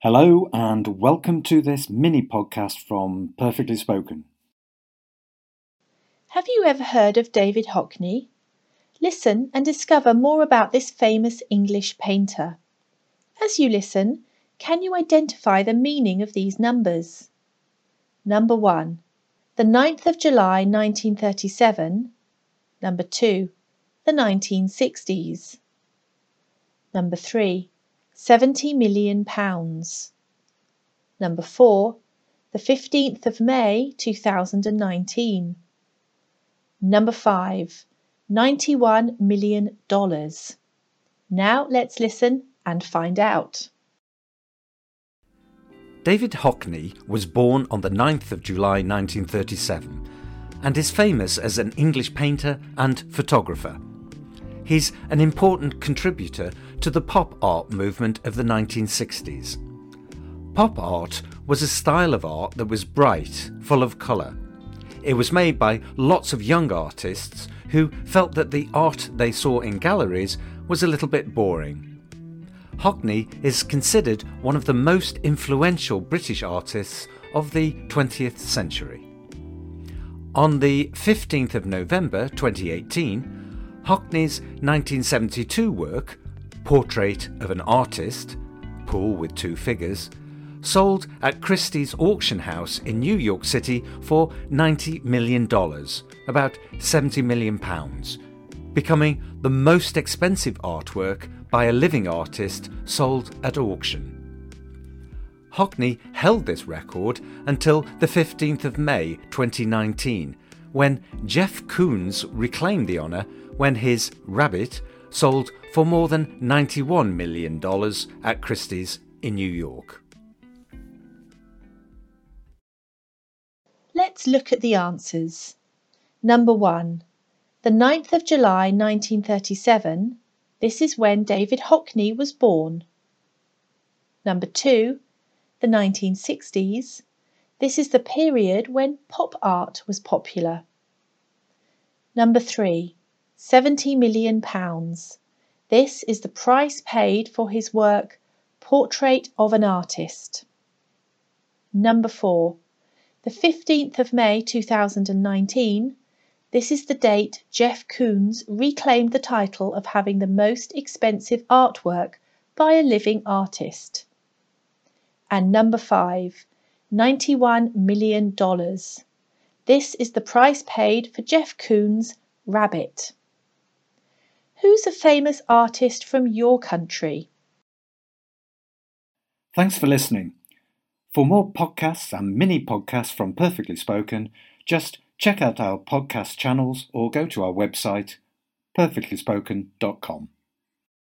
Hello, and welcome to this mini podcast from Perfectly Spoken. Have you ever heard of David Hockney? Listen and discover more about this famous English painter. As you listen, can you identify the meaning of these numbers? Number 1. The 9th of July 1937. Number 2. The 1960s. Number 3. 70 million pounds. Number 4. The 15th of May 2019. Number 5. 91 million dollars. Now let's listen and find out. David Hockney was born on the 9th of July 1937 and is famous as an English painter and photographer. He's an important contributor to the pop art movement of the 1960s. Pop art was a style of art that was bright, full of colour. It was made by lots of young artists who felt that the art they saw in galleries was a little bit boring. Hockney is considered one of the most influential British artists of the 20th century. On the 15th of November 2018, Hockney's 1972 work, Portrait of an Artist, pool with two figures, sold at Christie's auction house in New York City for $90 million, about £70 million, becoming the most expensive artwork by a living artist sold at auction. Hockney held this record until the 15th of May 2019, when Jeff Koons reclaimed the honour when his Rabbit sold for more than $91 million at Christie's in New York. Let's look at the answers. Number 1. The 9th of July 1937. This is when David Hockney was born. Number 2 the 1960s, this is the period when pop art was popular. Number three, 70 million pounds. This is the price paid for his work Portrait of an Artist. Number four, the 15th of May 2019. This is the date Jeff Koons reclaimed the title of having the most expensive artwork by a living artist. And number five, $91 million. This is the price paid for Jeff Koons' Rabbit. Who's a famous artist from your country? Thanks for listening. For more podcasts and mini podcasts from Perfectly Spoken, just check out our podcast channels or go to our website perfectlyspoken.com.